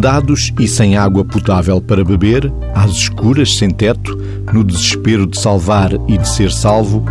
Inundados e sem água potável para beber, às escuras, sem teto, no desespero de salvar e de ser salvo,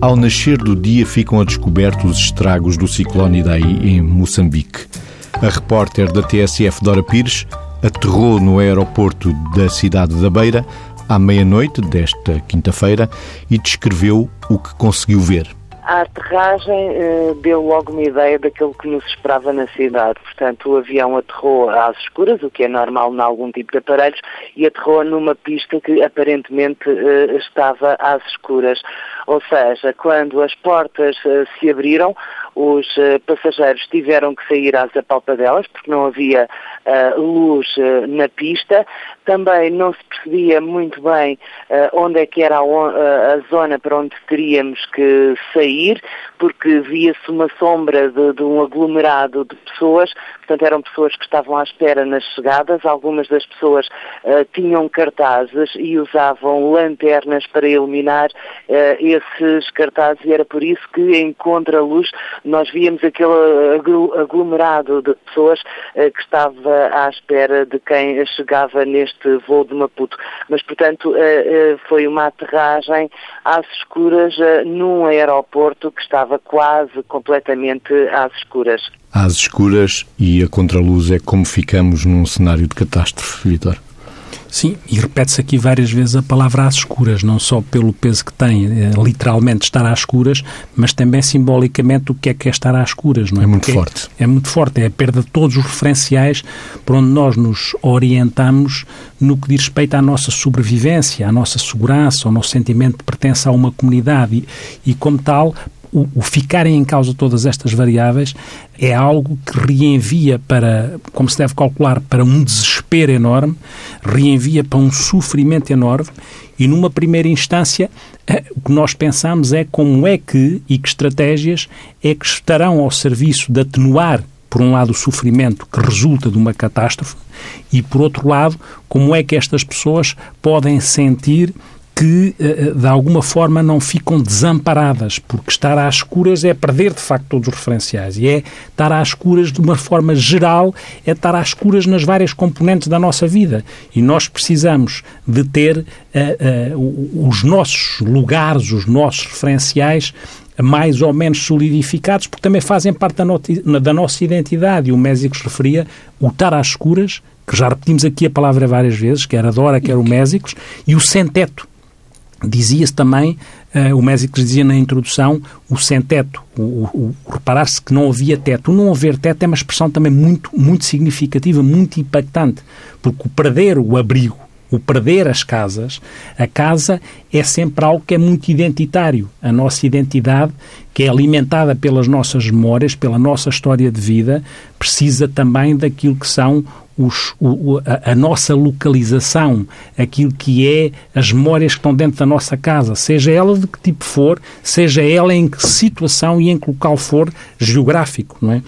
ao nascer do dia ficam a descoberto os estragos do ciclone Idai em Moçambique. A repórter da TSF Dora Pires aterrou no aeroporto da cidade da Beira à meia-noite desta quinta-feira e descreveu o que conseguiu ver. A aterragem eh, deu logo uma ideia daquilo que nos esperava na cidade. Portanto, o avião aterrou às escuras, o que é normal em algum tipo de aparelhos, e aterrou numa pista que aparentemente eh, estava às escuras. Ou seja, quando as portas eh, se abriram, os passageiros tiveram que sair às apalpadelas porque não havia uh, luz uh, na pista. Também não se percebia muito bem onde é que era a, a, zona para onde teríamos que sair, porque via-se uma sombra de, de um aglomerado de pessoas, portanto eram pessoas que estavam à espera nas chegadas, algumas das pessoas tinham cartazes e usavam lanternas para iluminar esses cartazes. E era por isso que em contra-luz nós víamos aquele aglomerado de pessoas eh, que estava à espera de quem chegava neste voo de Maputo. Mas, portanto, eh, eh, foi uma aterragem às escuras num aeroporto que estava quase completamente às escuras. Às escuras e a contraluz é como ficamos num cenário de catástrofe, Vitor. Sim, e repete-se aqui várias vezes a palavra às escuras, não só pelo peso que tem, é, literalmente estar às escuras, mas também simbolicamente o que é que é estar às escuras, não é? É muito Porque forte. É, é muito forte, é a perda de todos os referenciais por onde nós nos orientamos no que diz respeito à nossa sobrevivência, à nossa segurança, ao nosso sentimento de pertença a uma comunidade e, e como tal, o, o ficarem em causa todas estas variáveis é algo que reenvia para, como se deve calcular, para um desespero enorme, reenvia para um sofrimento enorme e numa primeira instância eh, o que nós pensamos é como é que e que estratégias é que estarão ao serviço de atenuar por um lado, o sofrimento que resulta de uma catástrofe e, por outro lado, como é que estas pessoas podem sentir que eh, eh, de alguma forma não ficam desamparadas, porque estar às escuras é perder de facto todos os referenciais. E é estar às escuras de uma forma geral, é estar às escuras nas várias componentes da nossa vida. E nós precisamos de ter uh, uh, os nossos lugares, os nossos referenciais mais ou menos solidificados, porque também fazem parte da, no da nossa identidade. E o Mésicos referia o estar às escuras, que já repetimos aqui a palavra várias vezes, que era Dora, que era o Mésicos, e o sem-teto Dizia-se também, uh, o médico dizia na introdução, o sem-teto, o, o, o reparar-se que não havia teto. O não haver teto é uma expressão também muito, muito significativa, muito impactante, porque o perder o abrigo, o perder as casas, a casa é sempre algo que é muito identitário. A nossa identidade, que é alimentada pelas nossas memórias, pela nossa história de vida, precisa também daquilo que são os, o, a, a, nossa localização, aquilo que é as memórias que estão dentro da nossa casa, seja ela de que tipo for, seja ela em que situação e em que local for geográfico, não é?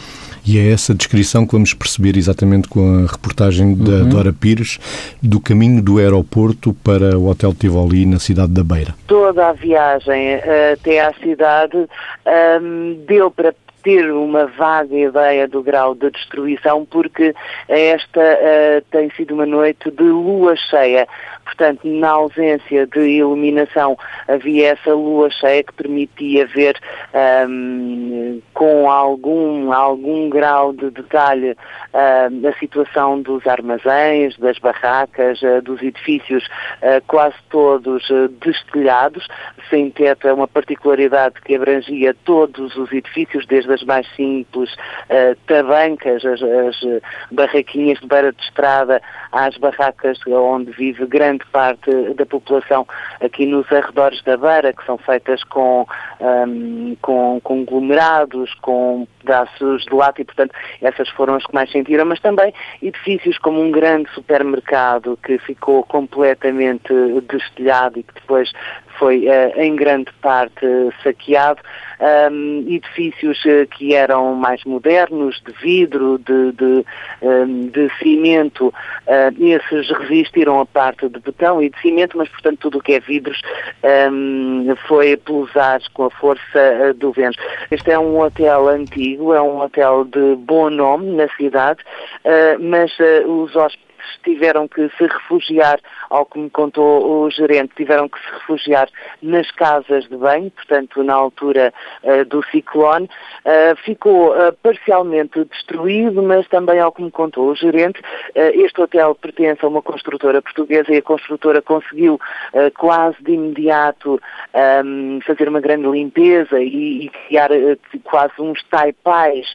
E é essa descrição que vamos perceber exatamente com a reportagem da uhum. Dora Pires do caminho do aeroporto para o Hotel Tivoli na cidade da Beira. Toda a viagem uh, até à cidade um, deu para ter uma vaga ideia do grau de destruição, porque esta uh, tem sido uma noite de lua cheia. Portanto, na ausência de iluminação, havia essa lua cheia que permitia ver um, com algum, algum grau de detalhe a situação dos armazéns, das barracas, uh, dos edifícios, uh, quase todos destelhados, sem teto é uma particularidade que abrangia todos os edifícios, desde as mais simples tabancas, as, as barraquinhas de beira de estrada, às barracas onde vive grande parte da população aqui nos arredores da Beira, que são feitas com, um, com, conglomerados, com pedaços de lata e, portanto, essas foram as que mais sentiram, mas também edifícios como um grande supermercado que ficou completamente destelhado e que depois foi uh, em grande parte saqueado. Um, edifícios uh, que eram mais modernos, de vidro, de, de, um, de cimento, uh, esses resistiram a parte de betão e de cimento, mas portanto tudo o que é vidros um, foi pelos ares com a força uh, do vento. Este é um hotel antigo, é um hotel de bom nome na cidade, mas os hóspedes tiveram que se refugiar, ao que me contou o gerente, tiveram que se refugiar nas casas de banho, portanto, na altura uh, do ciclone. Uh, ficou uh, parcialmente destruído, mas também, ao que me contou o gerente, este hotel pertence a uma construtora portuguesa e a construtora conseguiu quase de imediato um, fazer uma grande limpeza e, e criar quase uns taipais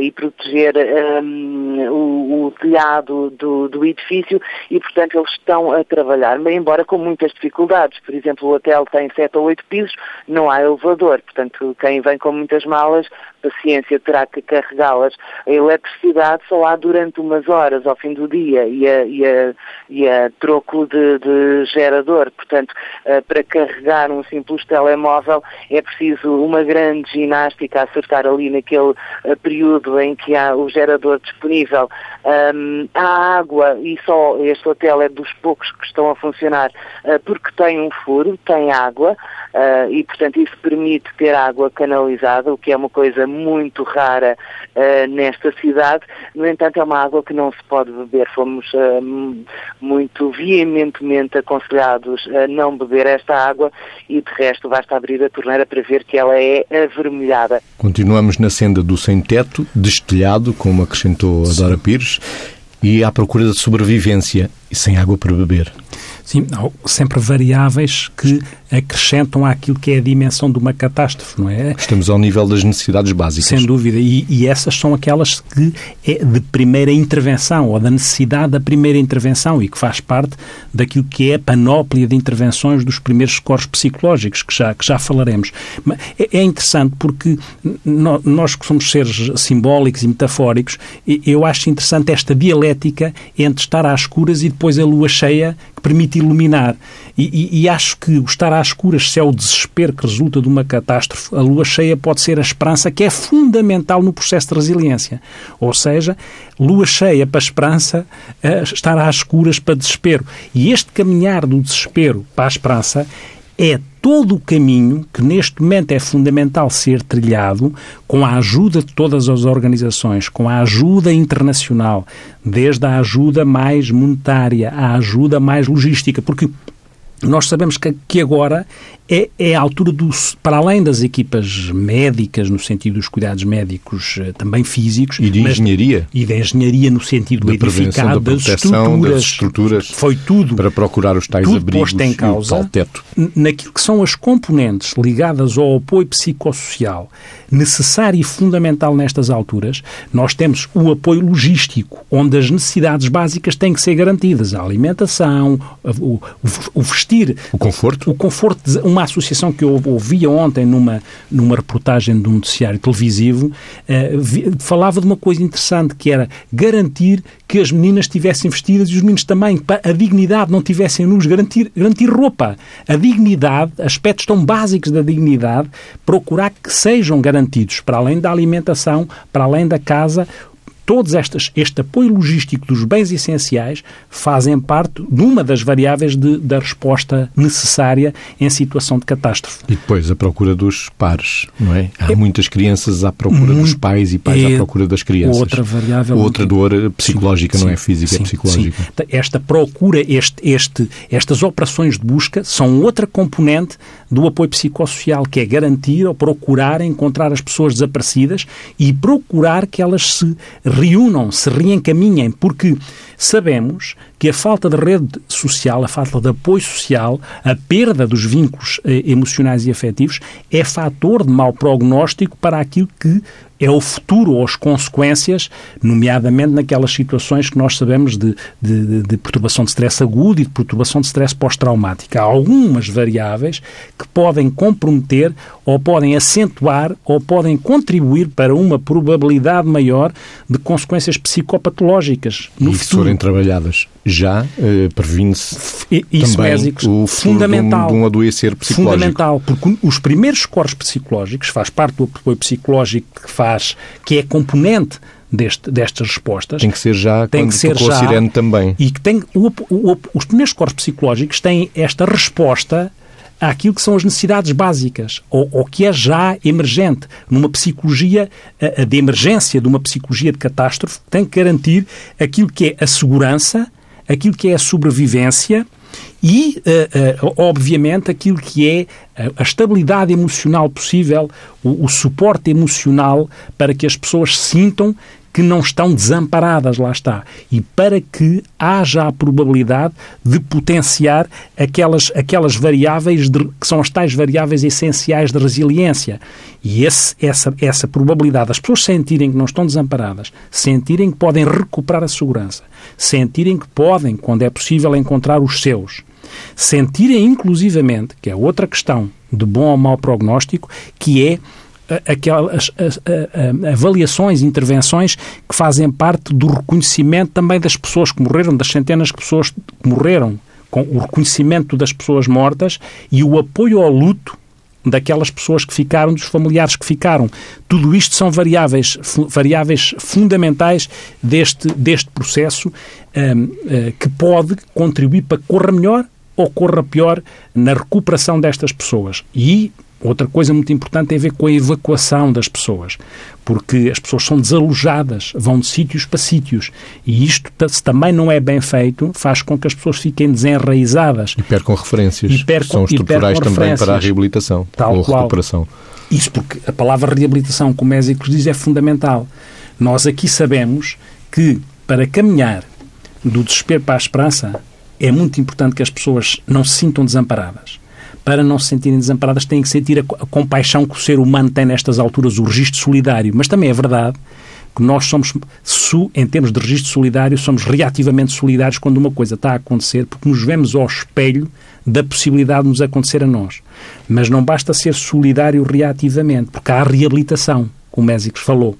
e proteger um, o, o telhado do, do edifício e, portanto, eles estão a trabalhar, embora com muitas dificuldades. Por exemplo, o hotel tem sete ou oito pisos, não há elevador, portanto, quem vem com muitas malas, paciência, terá que carregá-las. A eletricidade só há durante umas horas ao fim do dia e a, e a, e a troco de, de gerador. Portanto, uh, para carregar um simples telemóvel é preciso uma grande ginástica a acertar ali naquele uh, período em que há o gerador disponível. Um, há água e só este hotel é dos poucos que estão a funcionar uh, porque tem um furo, tem água uh, e, portanto, isso permite ter água canalizada, o que é uma coisa muito rara uh, nesta cidade. No entanto, é uma água que não se pode beber. Fomos muito veementemente aconselhados a não beber esta água e, de resto, basta abrir a torneira para ver que ela é avermelhada. Continuamos na senda do sem-teto, destelhado, como acrescentou a Dora Pires, e à procura da sobrevivência e sem água para beber. Sim, sempre variáveis que acrescentam àquilo que é a dimensão de uma catástrofe, não é? Estamos ao nível das necessidades básicas. Sem dúvida, e, e essas são aquelas que é de primeira intervenção, ou da necessidade da primeira intervenção, e que faz parte daquilo que é a panóplia de intervenções dos primeiros socorros psicológicos, que já, que já falaremos. É, é interessante porque nós que somos seres simbólicos e metafóricos, eu acho interessante esta dialética entre estar às escuras e depois a lua cheia que permite iluminar. E, e, e, acho que o estar às escuras, se é o desespero que resulta de uma catástrofe, a lua cheia pode ser a esperança que é fundamental no processo de resiliência. Ou seja, lua cheia para esperança, uh, estar às escuras para desespero. E este caminhar do desespero para a esperança é todo o caminho que neste momento é fundamental ser trilhado com a ajuda de todas as organizações, com a ajuda internacional, desde a ajuda mais monetária à ajuda mais logística, porque nós sabemos que, agora é, é a altura do, para além das equipas médicas, no sentido dos cuidados médicos eh, também físicos. E de engenharia. e da engenharia no sentido da edificado, da das, estruturas, das estruturas. Foi tudo. Para procurar os tais tudo abrigos posto em causa, teto. Naquilo que são as componentes ligadas ao apoio psicossocial necessário e fundamental nestas alturas, nós temos o apoio logístico, onde as necessidades básicas têm que ser garantidas. A alimentação, o, o vestir. O conforto. O conforto. Uma uma associação que eu ouvia ontem numa, numa reportagem de um noticiário televisivo, eh, vi, falava de uma coisa interessante, que era garantir que as meninas estivessem vestidas e os meninos também, para a dignidade, não tivessem nus, garantir, garantir roupa. A dignidade, aspectos tão básicos da dignidade, procurar que sejam garantidos, para além da alimentação, para além da casa, todos estas, este apoio logístico dos bens essenciais fazem parte de uma das variáveis de, da resposta necessária em situação de catástrofe. E depois a procura dos pares, não é? Há é, muitas crianças à procura dos pais e pais é à procura das crianças. Outra variável. Outra dor psicológica, sim, não é física, é sim, é psicológica. Sim. Esta procura, este, este, estas operações de busca são outra componente do apoio psicossocial, que é garantir ou procurar encontrar as pessoas desaparecidas e procurar que elas se reúnam, se reencaminhem, porque sabemos que a falta de rede social, a falta de apoio social, a perda dos vínculos eh, emocionais e afetivos é fator de mau prognóstico para aquilo que é o futuro ou as consequências, nomeadamente naquelas situações que nós sabemos de, de, de perturbação de stress agudo e de perturbação de stress pós-traumática. Há algumas variáveis que podem comprometer ou podem acentuar ou podem contribuir para uma probabilidade maior de consequências psicopatológicas no e futuro. se forem trabalhadas já, eh, previne-se também o fundamental, de um, de um adoecer psicológico. Fundamental, porque os primeiros scores psicológicos, faz parte do apoio psicológico que faz, que é componente deste, destas respostas. Tem que ser já tem quando que ser tocou já, a sirene também. E que tem, o, o, os primeiros scores psicológicos têm esta resposta àquilo que são as necessidades básicas, ou, ou que é já emergente. Numa psicologia a, a de emergência, de uma psicologia de catástrofe, tem que garantir aquilo que é a segurança, aquilo que é a sobrevivência e, uh, uh, obviamente, aquilo que é a estabilidade emocional possível, o, o, suporte emocional para que as pessoas sintam que não estão desamparadas, lá está. E para que haja a probabilidade de potenciar aquelas, aquelas variáveis de, que são as tais variáveis essenciais de resiliência. E esse, essa, essa probabilidade das pessoas sentirem que não estão desamparadas, sentirem que podem recuperar a segurança, sentirem que podem, quando é possível, encontrar os seus, sentirem inclusivamente, que é outra questão de bom ou mau prognóstico, que é aquelas as, avaliações, intervenções que fazem parte do reconhecimento também das pessoas que morreram, das centenas de pessoas que morreram, com o reconhecimento das pessoas mortas e o apoio ao luto daquelas pessoas que ficaram, dos familiares que ficaram. Tudo isto são variáveis, variáveis fundamentais deste, deste processo um, uh, que pode contribuir para que corra melhor ou corra pior na recuperação destas pessoas. E Outra coisa muito importante tem a ver com a evacuação das pessoas, porque as pessoas são desalojadas, vão de sítios para sítios, e isto, se também não é bem feito, faz com que as pessoas fiquem desenraizadas. E percam referências, e percam, são estruturais também para a reabilitação tal ou qual. recuperação. Isso porque a palavra reabilitação, como Mésicos diz, é fundamental. Nós aqui sabemos que para caminhar do desespero para a esperança é muito importante que as pessoas não se sintam desamparadas para não se sentirem desamparadas, têm que sentir a, compaixão que o ser humano tem nestas alturas, o registro solidário. Mas também é verdade que nós somos, em termos de registro solidário, somos reativamente solidários quando uma coisa está a acontecer, porque nos vemos ao espelho da possibilidade de nos acontecer a nós. Mas não basta ser solidário reativamente, porque há a reabilitação, como Mésicos falou.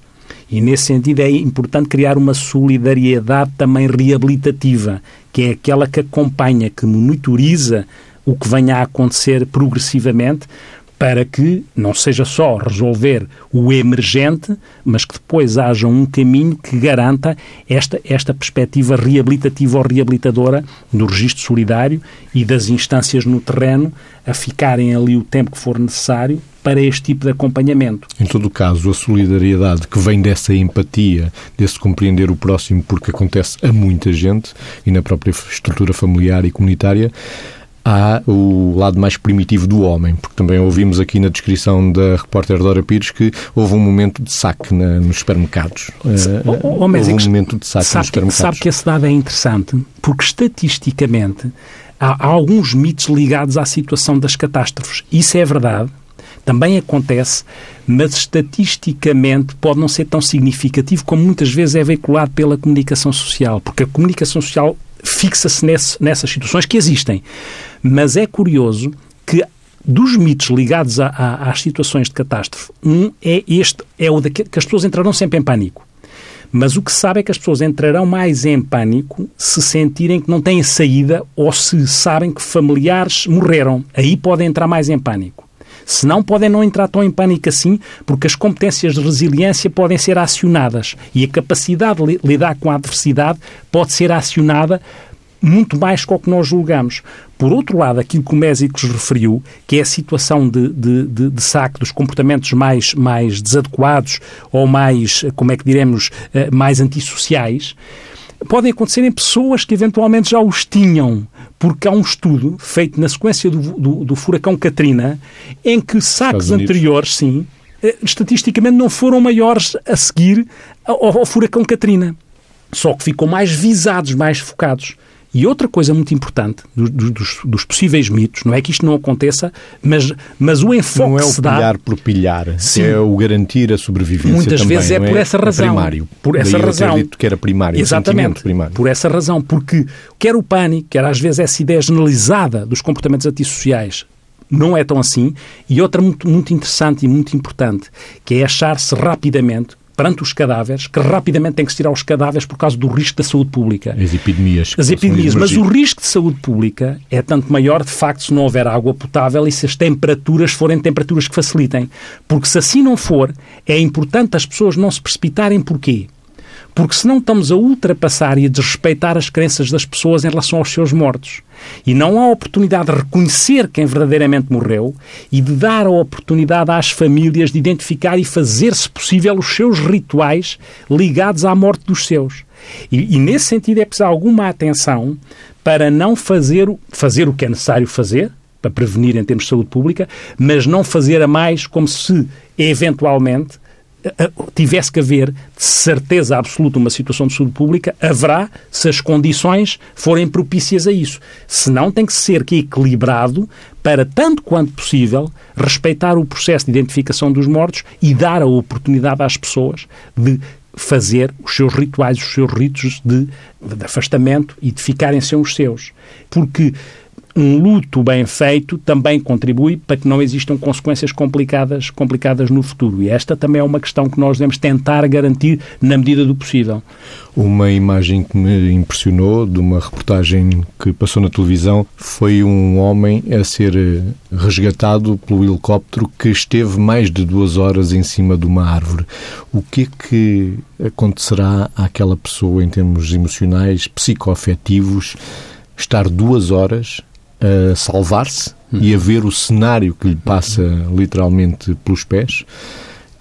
E nesse sentido é importante criar uma solidariedade também reabilitativa, que é aquela que acompanha, que monitoriza o que venha a acontecer progressivamente para que não seja só resolver o emergente, mas que depois haja um caminho que garanta esta, esta perspectiva reabilitativa ou reabilitadora do registro solidário e das instâncias no terreno a ficarem ali o tempo que for necessário para este tipo de acompanhamento. Em todo o caso, a solidariedade que vem dessa empatia, desse compreender o próximo, porque acontece a muita gente e na própria estrutura familiar e comunitária, há o lado mais primitivo do homem, porque também ouvimos aqui na descrição da repórter Dora Pires que houve um momento de saque na, nos supermercados. Oh, oh, oh, houve um momento de saque nos supermercados. Que, sabe que esse dado é interessante, porque estatisticamente há, há alguns mitos ligados à situação das catástrofes. Isso é verdade, também acontece, mas estatisticamente pode não ser tão significativo como muitas vezes é veiculado pela comunicação social, porque a comunicação social fixa-se nessas situações que existem. Mas é curioso que dos mitos ligados a, a, às situações de catástrofe, um é este, é o de que, que as pessoas entrarão sempre em pânico. Mas o que se sabe é que as pessoas entrarão mais em pânico se sentirem que não têm saída ou se sabem que familiares morreram. Aí podem entrar mais em pânico. Se não, podem não entrar tão em pânico assim, porque as competências de resiliência podem ser acionadas e a capacidade de lidar com a adversidade pode ser acionada muito mais que o que nós julgamos. Por outro lado, aquilo que o Mésicos referiu, que é a situação de, de, de, de, saque dos comportamentos mais, mais desadequados ou mais, como é que diremos, eh, mais antissociais, podem acontecer em pessoas que eventualmente já os tinham, porque há um estudo feito na sequência do, do, do furacão Katrina em que saques anteriores, sim, eh, estatisticamente não foram maiores a seguir ao, ao furacão Katrina. Só que ficam mais visados, mais focados. E outra coisa muito importante dos, dos, dos, possíveis mitos, não é que isto não aconteça, mas, mas o enfoque não é o se pilhar dá... por pilhar, Sim. é o garantir a sobrevivência Muitas também, vezes é por é? essa razão. É primário. Por essa Daí razão. Eu ter dito que era primário, Exatamente. primário. Por essa razão, porque quer o pânico, quer às vezes essa ideia generalizada dos comportamentos antissociais não é tão assim. E outra muito, muito interessante e muito importante, que é achar-se rapidamente perante os cadáveres, que rapidamente tem que se tirar os cadáveres por causa do risco da saúde pública. As epidemias. As epidemias, mas o risco de saúde pública é tanto maior, de facto, se não houver água potável e se as temperaturas forem temperaturas que facilitem. Porque se assim não for, é importante as pessoas não se precipitarem. Porquê? Porque senão estamos a ultrapassar e a desrespeitar as crenças das pessoas em relação aos seus mortos. E não há oportunidade de reconhecer quem verdadeiramente morreu e de dar a oportunidade às famílias de identificar e fazer, se possível, os seus rituais ligados à morte dos seus. E, e nesse sentido é preciso alguma atenção para não fazer, fazer o que é necessário fazer, para prevenir em termos de saúde pública, mas não fazer a mais como se, eventualmente, tivesse que haver, de certeza absoluta, uma situação de saúde pública, haverá se as condições forem propícias a isso. Se não, tem que ser que equilibrado para, tanto quanto possível, respeitar o processo de identificação dos mortos e dar a oportunidade às pessoas de fazer os seus rituais, os seus ritos de, de afastamento e de ficarem sem os seus. Porque um luto bem feito também contribui para que não existam consequências complicadas, complicadas no futuro. E esta também é uma questão que nós devemos tentar garantir na medida do possível. Uma imagem que me impressionou de uma reportagem que passou na televisão foi um homem a ser eh, resgatado pelo helicóptero que esteve mais de duas horas em cima de uma árvore. O que é que acontecerá àquela pessoa em termos emocionais, psicoafetivos, estar duas horas a salvar-se e a ver o cenário que lhe passa literalmente pelos pés,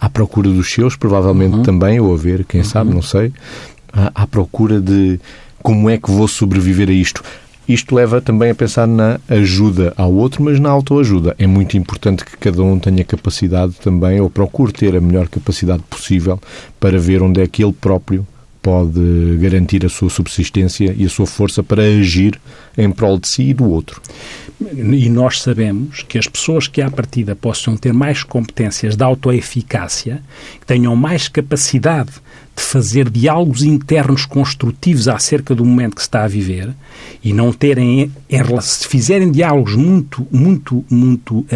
à procura dos seus, provavelmente uhum. também, ou a ver, quem uhum. sabe, não sei, à, à procura de como é que vou sobreviver a isto. Isto leva também a pensar na ajuda ao outro, mas na autoajuda. É muito importante que cada um tenha capacidade também, ou procure ter a melhor capacidade possível para ver onde é que ele próprio pode garantir a sua subsistência e a sua força para agir em prol de si e do outro. E nós sabemos que as pessoas que à partida possam ter mais competências de autoeficácia, que tenham mais capacidade de fazer diálogos internos construtivos acerca do momento que se está a viver e não terem, em, se fizerem diálogos muito, muito, muito uh,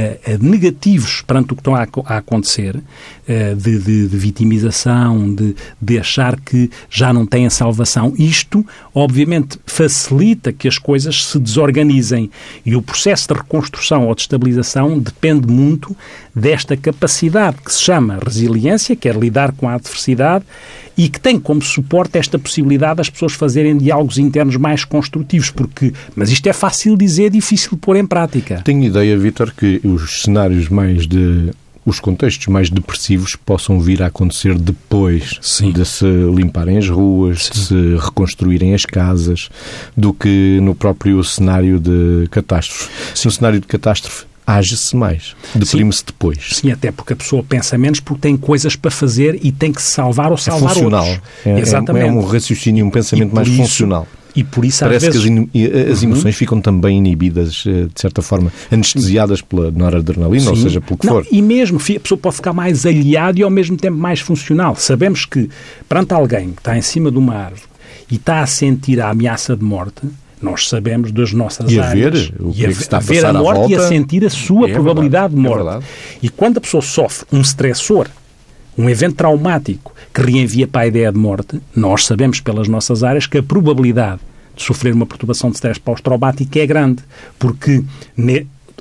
negativos perante o que estão a, a acontecer, uh, de, de, de, vitimização, de, de achar que já não têm salvação, isto, obviamente, facilita que as coisas se desorganizem. E o processo de reconstrução ou de estabilização depende muito desta capacidade que se chama resiliência, que é lidar com a adversidade e que tem como suporte esta possibilidade das pessoas fazerem diálogos internos mais construtivos, porque, mas isto é fácil dizer, difícil pôr em prática. Tenho ideia, Vítor, que os cenários mais de os contextos mais depressivos possam vir a acontecer depois Sim. de se limparem as ruas, Sim. de se reconstruírem as casas, do que no próprio cenário de catástrofe. Sim. No cenário de catástrofe, age-se mais, deprime-se depois. Sim, até porque a pessoa pensa menos porque tem coisas para fazer e tem que se salvar ou salvar é funcional. outros. É, Exatamente. É um raciocínio, um pensamento mais isso, funcional. E por isso, Parece vezes... que as, as uhum. emoções uhum. ficam também inibidas, eh, de certa forma, anestesiadas pela noradrenalina, Sim. ou seja, pelo que Não, for. E mesmo, a pessoa pode ficar mais aliada e ao mesmo tempo mais funcional. Sabemos que, perante alguém que está em cima de uma árvore e está a sentir a ameaça de morte, nós sabemos das nossas e a áreas. Ver, o que e a, é que está a, ver a morte volta, e a sentir a sua é probabilidade verdade, de morte. É e quando a pessoa sofre um stressor, um evento traumático que reenvia para a ideia de morte, nós sabemos pelas nossas áreas que a probabilidade de sofrer uma perturbação de stress pós-traumático é grande, porque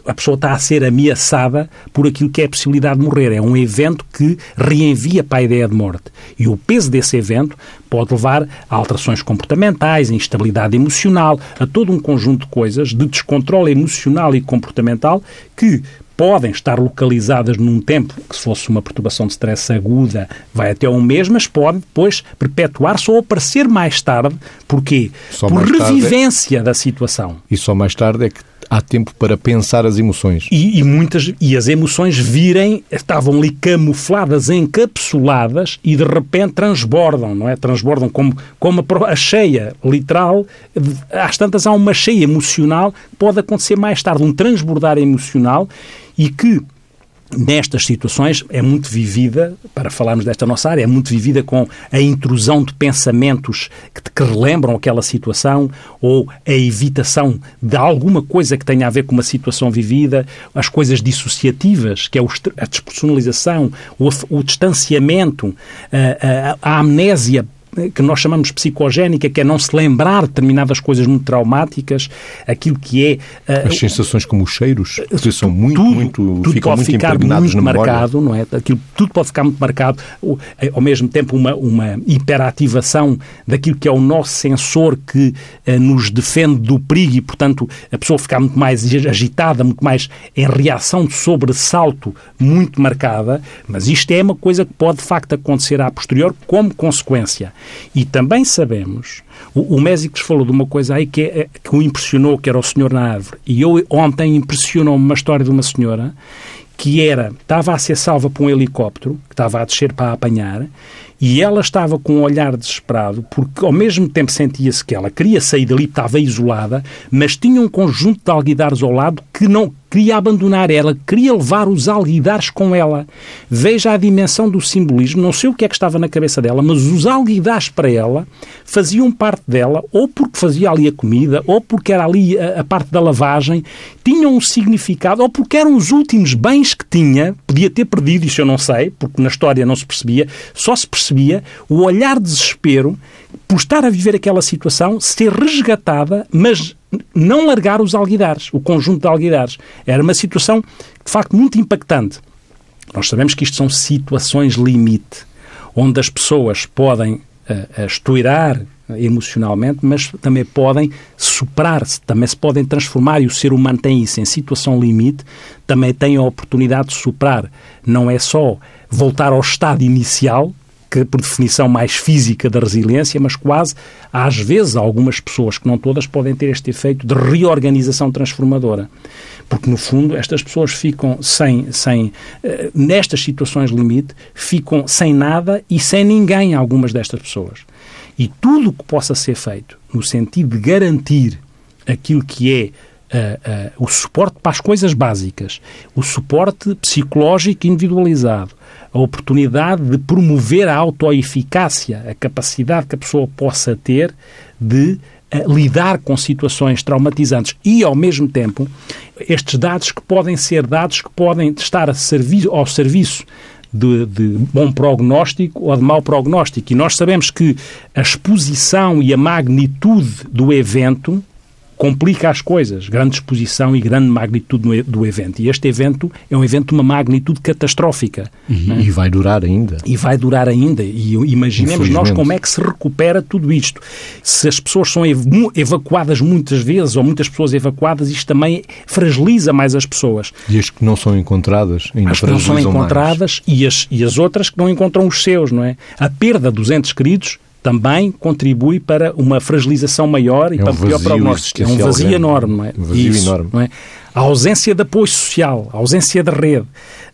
a pessoa está a ser ameaçada por aquilo que é a possibilidade de morrer. É um evento que reenvia para a ideia de morte. E o peso desse evento pode levar a alterações comportamentais, instabilidade emocional, a todo um conjunto de coisas de descontrole emocional e comportamental que podem estar localizadas num tempo que, se fosse uma perturbação de stress aguda, vai até um mês, mas pode depois perpetuar-se ou aparecer mais tarde. Porquê? Só Por é- revivência é... da situação. E só mais tarde é que há tempo para pensar as emoções. E, e, muitas e as emoções virem, estavam ali camufladas, encapsuladas e de repente transbordam, não é? Transbordam como, como a cheia literal. Às tantas há uma cheia emocional pode acontecer mais tarde, um transbordar emocional e que nestas situações é muito vivida, para falarmos desta nossa área, é muito vivida com a intrusão de pensamentos que, que relembram aquela situação ou a evitação de alguma coisa que tenha a ver com uma situação vivida, as coisas dissociativas, que é a despersonalização, o, o distanciamento, a, a, a amnésia que nós chamamos psicogénica, que é não se lembrar determinadas coisas muito traumáticas, aquilo que é... Uh, As sensações como os cheiros, que são muito, tudo, muito, tudo ficam muito ficar muito marcado, não é? Aquilo, tudo pode ficar muito marcado, eh, ao mesmo tempo uma, uma hiperativação daquilo que é o nosso sensor que uh, nos defende do perigo e, portanto, a pessoa ficar muito mais agitada, muito mais em reação de sobressalto muito marcada, mas isto é uma coisa que pode, de facto, acontecer a posterior como consequência e também sabemos, o, o Mésicles falou de uma coisa aí que, é, que o impressionou, que era o senhor na árvore. E eu ontem impressionou-me uma história de uma senhora que era, estava a ser salva por um helicóptero, que estava a descer para a apanhar, e ela estava com um olhar desesperado, porque ao mesmo tempo sentia-se que ela queria sair dali, estava isolada, mas tinha um conjunto de alguidares ao lado que não queria abandonar ela, queria levar os alguidares com ela. Veja a dimensão do simbolismo, não sei o que é que estava na cabeça dela, mas os alguidares para ela faziam parte dela, ou porque fazia ali a comida, ou porque era ali a, a parte da lavagem, tinham um significado, ou porque eram os últimos bens que tinha, podia ter perdido, isso eu não sei, porque na história não se percebia, só se percebia o olhar de desespero por estar a viver aquela situação, ser resgatada, mas não largar os alguidares, o conjunto de alguidares. Era uma situação, de facto, muito impactante. Nós sabemos que isto são situações limite, onde as pessoas podem uh, estourar emocionalmente, mas também podem superar-se, também se podem transformar e o ser humano tem isso em situação limite, também tem a oportunidade de superar. Não é só voltar ao estado inicial, que por definição mais física da resiliência, mas quase, às vezes, algumas pessoas, que não todas, podem ter este efeito de reorganização transformadora. Porque, no fundo, estas pessoas ficam sem, sem uh, nestas situações limite, ficam sem nada e sem ninguém, algumas destas pessoas. E tudo o que possa ser feito no sentido de garantir aquilo que é Uh, uh, o suporte para as coisas básicas, o suporte psicológico individualizado, a oportunidade de promover a autoeficácia, a capacidade que a pessoa possa ter de uh, lidar com situações traumatizantes e, ao mesmo tempo, estes dados que podem ser dados que podem estar a servi ao serviço de, de, bom prognóstico ou de mau prognóstico. E nós sabemos que a exposição e a magnitude do evento complica as coisas, grande exposição e grande magnitude do evento. E este evento é um evento de uma magnitude catastrófica. E, é? e vai durar ainda. E vai durar ainda. E imaginemos nós como é que se recupera tudo isto. Se as pessoas são evacuadas muitas vezes, ou muitas pessoas evacuadas, isto também fragiliza mais as pessoas. E as que não são encontradas ainda As que não são encontradas e as, e as outras que não encontram os seus, não é? A perda dos entes queridos também contribui para uma fragilização maior e é para um pior prognóstico. É um vazio grande. enorme, não é? Um vazio Isso, enorme. Não é? A ausência de apoio social, a ausência de rede,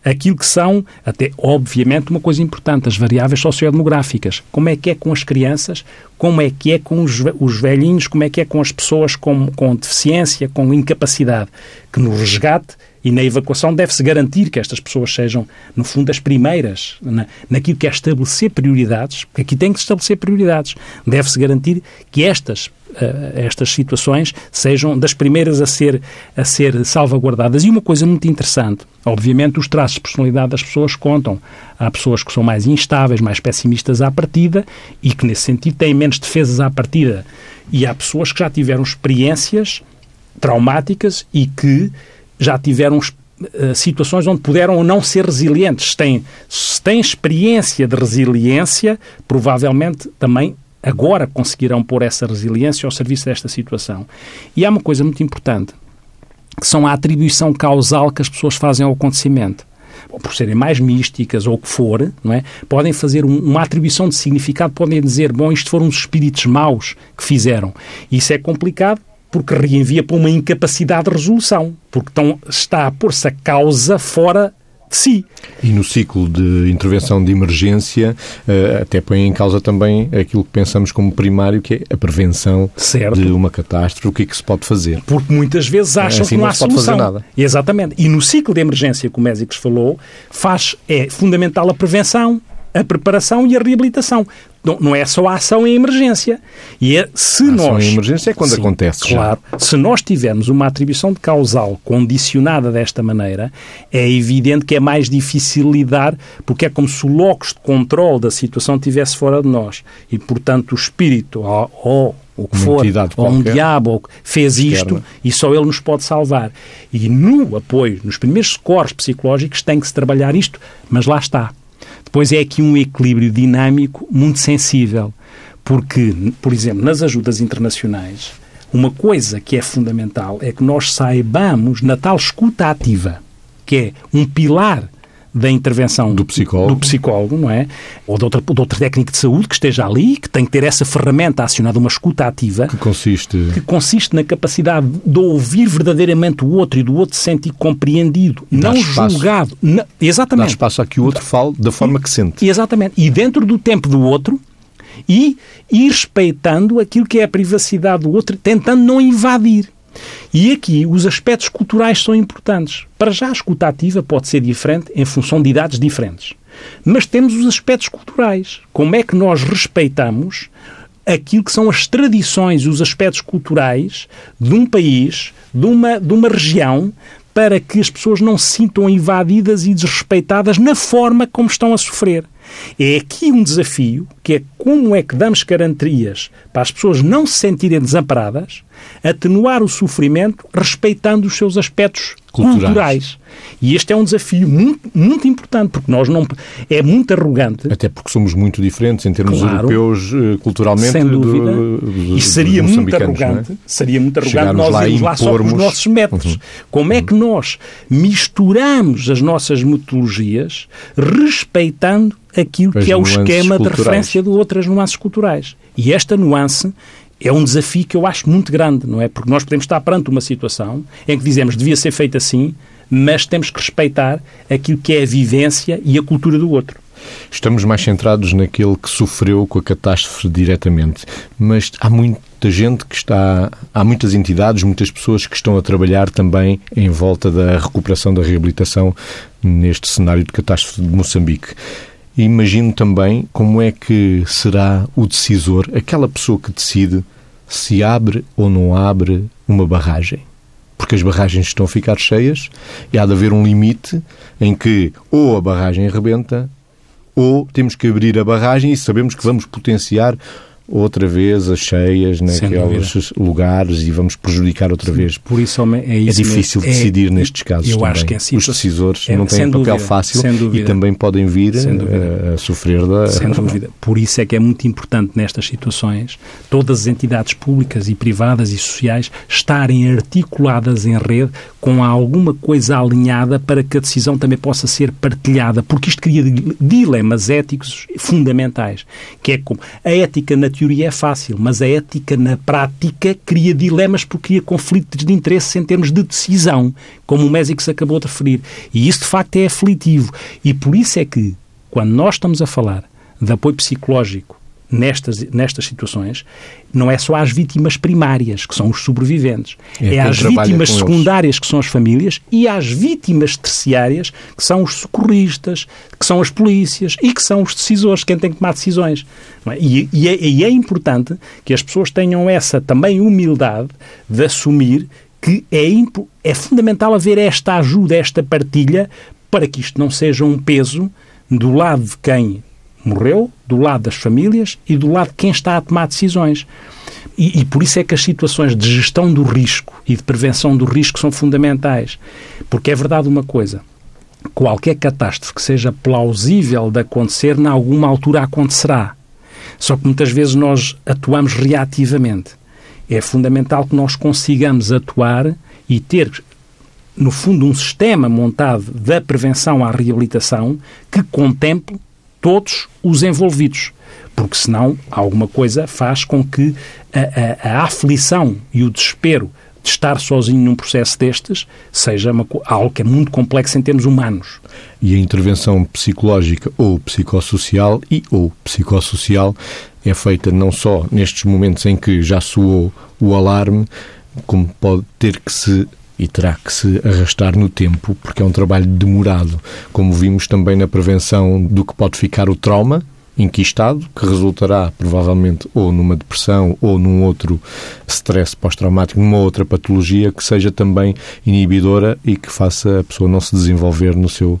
aquilo que são, até obviamente, uma coisa importante, as variáveis sociodemográficas. Como é que é com as crianças, como é que é com os, os velhinhos, como é que é com as pessoas com, com deficiência, com incapacidade, que no resgate e na evacuação deve-se garantir que estas pessoas sejam, no fundo, as primeiras na, naquilo que é estabelecer prioridades, porque aqui tem que estabelecer prioridades. Deve-se garantir que estas, uh, estas situações sejam das primeiras a ser, a ser salvaguardadas. E uma coisa muito interessante, obviamente, os traços de personalidade das pessoas contam. Há pessoas que são mais instáveis, mais pessimistas à partida e que, nesse sentido, têm menos defesas à partida. E há pessoas que já tiveram experiências traumáticas e que já tiveram uh, situações onde puderam ou não ser resilientes. Se têm, se têm experiência de resiliência, provavelmente também agora conseguirão pôr essa resiliência ao serviço desta situação. E há uma coisa muito importante, que são a atribuição causal que as pessoas fazem ao acontecimento. Por serem mais místicas ou o que for, não é? podem fazer um, uma atribuição de significado, podem dizer, bom, isto foram os espíritos maus que fizeram. Isso é complicado porque reenvia para uma incapacidade de resolução, porque então está a pôr-se a causa fora de si. E no ciclo de intervenção de emergência, eh, até põe em causa também aquilo que pensamos como primário, que é a prevenção certo. de uma catástrofe, o que é que se pode fazer. Porque muitas vezes acham assim que não, não há solução. Fazer nada. Exatamente. E no ciclo de emergência, como Mésicos falou, faz, é fundamental a prevenção, a preparação e a reabilitação. Não, não é só a ação em emergência. E é, se a ação nós. em emergência é quando sim, acontece. Claro. Já. Se nós tivermos uma atribuição de causal condicionada desta maneira, é evidente que é mais difícil lidar, porque é como se o locus de controle da situação estivesse fora de nós. E, portanto, o espírito, ou, ou o que for, ou um diabo fez externa. isto e só ele nos pode salvar. E no apoio, nos primeiros socorros psicológicos, tem que se trabalhar isto, mas lá está. Depois é aqui um equilíbrio dinâmico muito sensível, porque, por exemplo, nas ajudas internacionais, uma coisa que é fundamental é que nós saibamos na tal escuta ativa, que é um pilar da intervenção do psicólogo. do psicólogo, não é? Ou de outra, de outra técnica de saúde que esteja ali, que tem que ter essa ferramenta acionada, uma escuta ativa. Que consiste... Que consiste na capacidade de ouvir verdadeiramente o outro e do outro se sentir compreendido, Dá não espaço. julgado. Não, exatamente. Dá espaço a que o outro fale da forma que sente. Exatamente. E dentro do tempo do outro e ir respeitando aquilo que é a privacidade do outro, tentando não invadir. E aqui os aspectos culturais são importantes. Para já, a escuta ativa pode ser diferente em função de idades diferentes. Mas temos os aspectos culturais. Como é que nós respeitamos aquilo que são as tradições e os aspectos culturais de um país, de uma, de uma região, para que as pessoas não se sintam invadidas e desrespeitadas na forma como estão a sofrer. É aqui um desafio, que é como é que damos garantias para as pessoas não se sentirem desamparadas, atenuar o sofrimento respeitando os seus aspectos culturais. culturais. E este é um desafio muito, muito importante, porque nós não. É muito arrogante. Até porque somos muito diferentes em termos Claro. europeus, eh, culturalmente. Sem dúvida. do- do- e seria muito é? arrogante, seria muito arrogante Chegarmos nós lá irmos lá só com os nossos métodos. Uhum. Como é que nós misturamos as nossas metodologias respeitando aquilo que é o esquema de referência de outras nuances culturais. E esta nuance é um desafio que eu acho muito grande, não é? Porque nós podemos estar perante uma situação em que dizemos devia ser feito assim, mas temos que respeitar aquilo que é a vivência e a cultura do outro. Estamos mais centrados naquele que sofreu com a catástrofe diretamente, mas há muita gente que está, há muitas entidades, muitas pessoas que estão a trabalhar também em volta da recuperação da reabilitação neste cenário de catástrofe de Moçambique. E Imagino também como é que será o decisor, aquela pessoa que decide se abre ou não abre uma barragem. Porque as barragens estão a ficar cheias e há de haver um limite em que ou a barragem arrebenta ou temos que abrir a barragem e sabemos que vamos potenciar outra vez as cheias naqueles lugares e vamos prejudicar outra vez. Por isso é É difícil mesmo. É- decidir nestes casos eu também. acho que é Os decisores é, não têm papel fácil e também podem vir a, a sofrer da... Sem dúvida. Por isso é que é muito importante nestas situações todas as entidades públicas e privadas e sociais estarem articuladas em rede com alguma coisa alinhada para que a decisão também possa ser partilhada, porque isto cria di- dilemas éticos fundamentais, que é como a ética na teoria é fácil, mas a ética na prática cria dilemas porque cria conflitos de interesse em termos de decisão, como o Mésicos acabou de referir. E isso de facto é aflitivo. E por isso é que, quando nós estamos a falar de apoio psicológico nestas, nestas situações, não é só às vítimas primárias, que são os sobreviventes. É É, às vítimas com eles. secundárias, que são as famílias, e às vítimas terciárias, que são os socorristas, que são as polícias e que são os decisores, quem tem que tomar decisões. é? E, e é, e é importante que as pessoas tenham essa também humildade de assumir que é, é fundamental haver esta ajuda, esta partilha, para que isto não seja um peso do lado de quem morreu, do lado das famílias e do lado de quem está a tomar decisões. E, e por isso é que as situações de gestão do risco e de prevenção do risco são fundamentais. Porque é verdade uma coisa: qualquer catástrofe que seja plausível de acontecer, em alguma altura acontecerá. Só que muitas vezes nós atuamos reativamente. É fundamental que nós consigamos atuar e ter, no fundo, um sistema montado da prevenção à reabilitação que contemple todos os envolvidos. Porque senão alguma coisa faz com que a, a, a aflição e o desespero de estar sozinho num processo destes seja uma, algo que é muito complexo em termos humanos. E a intervenção psicológica ou psicossocial e ou psicossocial é feita não só nestes momentos em que já soou o alarme, como pode ter que se e terá que se arrastar no tempo, porque é um trabalho demorado, como vimos também na prevenção do que pode ficar o trauma inquistado, que resultará provavelmente ou numa depressão ou num outro stress pós-traumático, numa outra patologia que seja também inibidora e que faça a pessoa não se desenvolver no seu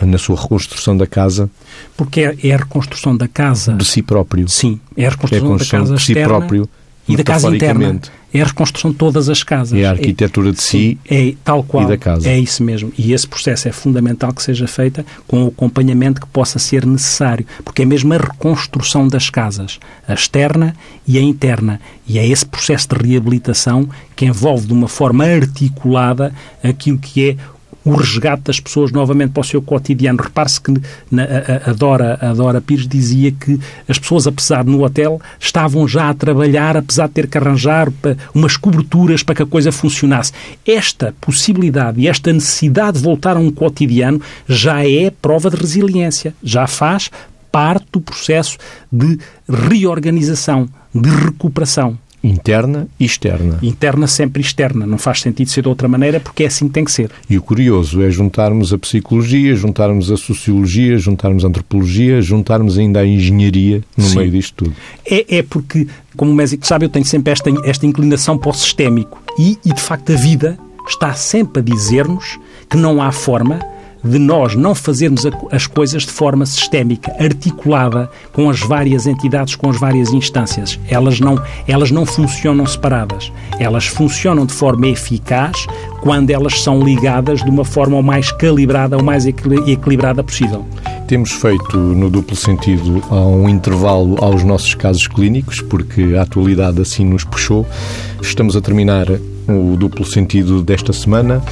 na sua reconstrução da casa. Porque é, é a reconstrução da casa de si próprio. Sim, é a reconstrução, é a reconstrução da casa de si próprio e da casa interna. É a reconstrução de todas as casas. É a arquitetura é, de si é, tal qual, e da casa. É isso mesmo. E esse processo é fundamental que seja feita com o acompanhamento que possa ser necessário, porque é mesmo a reconstrução das casas, a externa e a interna. E é esse processo de reabilitação que envolve de uma forma articulada aquilo que é o resgate das pessoas novamente para o seu cotidiano. Repare-se que na, a, a, Dora, a Dora Pires dizia que as pessoas, apesar no hotel, estavam já a trabalhar, apesar de ter que arranjar umas coberturas para que a coisa funcionasse. Esta possibilidade e esta necessidade de voltar a um cotidiano já é prova de resiliência, já faz parte do processo de reorganização, de recuperação. Interna e externa. Interna sempre externa. Não faz sentido ser de outra maneira porque é assim que tem que ser. E o curioso é juntarmos a psicologia, juntarmos a sociologia, juntarmos a antropologia, juntarmos ainda a engenharia no Sim. meio disto tudo. É, é porque, como o médico sabe, eu tenho sempre esta, esta inclinação para o sistémico. E, e, de facto, a vida está sempre a dizer-nos que não há forma de nós não fazermos as coisas de forma sistémica, articulada com as várias entidades, com as várias instâncias. Elas não, elas não funcionam separadas. Elas funcionam de forma eficaz quando elas são ligadas de uma forma o mais calibrada, o mais equilibrada possível. Temos feito no duplo sentido um intervalo aos nossos casos clínicos, porque a atualidade assim nos puxou. Estamos a terminar o duplo sentido desta semana.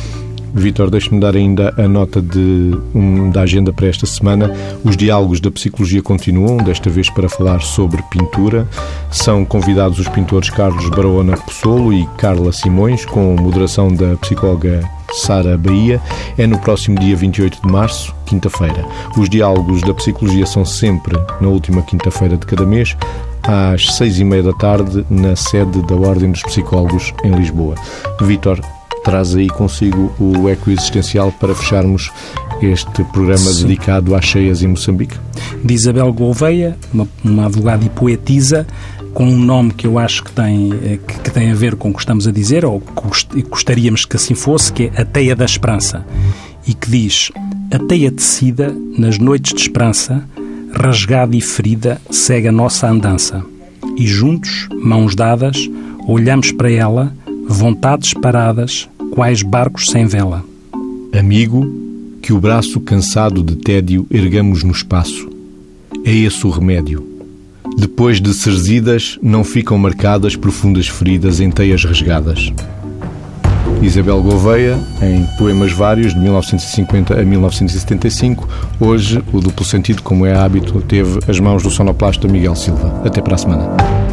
Vítor, deixe-me dar ainda a nota de, um, da agenda para esta semana. Os diálogos da psicologia continuam, desta vez para falar sobre pintura. São convidados os pintores Carlos Barona Possolo e Carla Simões, com moderação da psicóloga Sara Bahia. É no próximo dia 28 de março, quinta-feira. Os diálogos da psicologia são sempre na última quinta-feira de cada mês às seis e meia da tarde na sede da Ordem dos Psicólogos em Lisboa. Vítor, traz aí consigo o eco existencial para fecharmos este programa Sim. dedicado às cheias em Moçambique? De Isabel Gouveia, uma, uma advogada e poetisa, com um nome que eu acho que tem, eh, que, que tem a ver com o que estamos a dizer, ou que gostaríamos que assim fosse, que é a Teia da Esperança, e que diz: A teia tecida nas noites de esperança, rasgada e ferida, segue a nossa andança. E juntos, mãos dadas, olhamos para ela vontades paradas, quais barcos sem vela. Amigo, que o braço cansado de tédio ergamos no espaço. É esse o remédio. Depois de serzidas, não ficam marcadas profundas feridas em teias rasgadas. Isabel Gouveia, em Poemas Vários, de 1950 a 1975. Hoje, o duplo sentido, como é hábito, teve as mãos do sonoplasta Miguel Silva. Até para a semana.